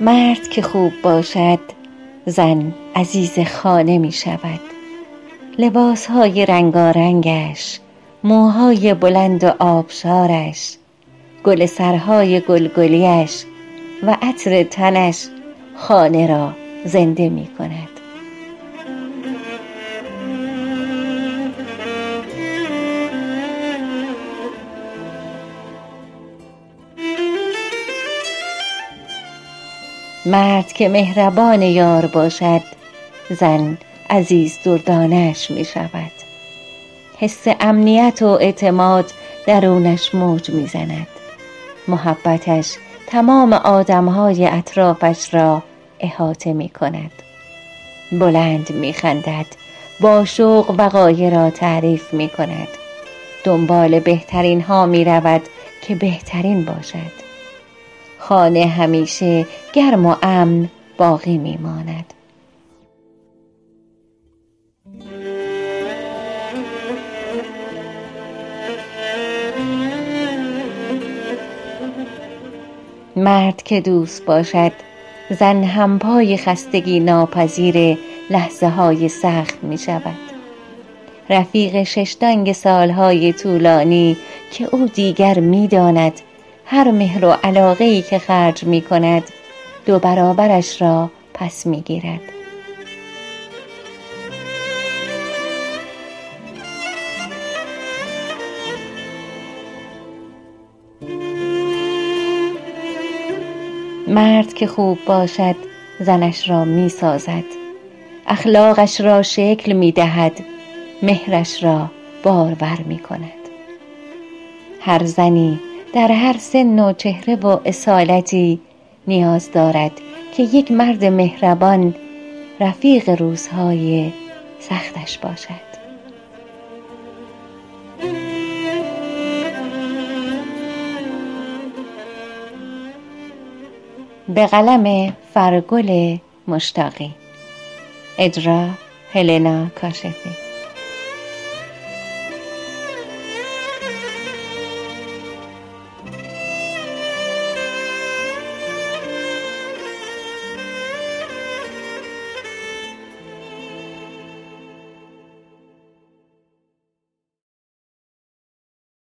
مرد که خوب باشد زن عزیز خانه می شود. لباس های رنگارنگش موهای بلند و آبشارش گل سرهای گلگلیش و عطر تنش خانه را زنده می کند. مرد که مهربان یار باشد زن عزیز دردانش می شود حس امنیت و اعتماد درونش موج می زند محبتش تمام آدمهای اطرافش را احاطه می کند بلند می خندد با شوق وقایع را تعریف می کند دنبال بهترین ها می رود که بهترین باشد. خانه همیشه گرم و امن باقی می ماند مرد که دوست باشد زن همپای خستگی ناپذیر لحظه های سخت می شود رفیق ششتانگ سالهای طولانی که او دیگر می داند هر مهر و علاقه ای که خرج می کند دو برابرش را پس می گیرد مرد که خوب باشد زنش را می سازد اخلاقش را شکل می دهد مهرش را بارور می کند هر زنی در هر سن و چهره و اصالتی نیاز دارد که یک مرد مهربان رفیق روزهای سختش باشد. به قلم فرگل مشتاقی. اجرا هلنا کاشفی.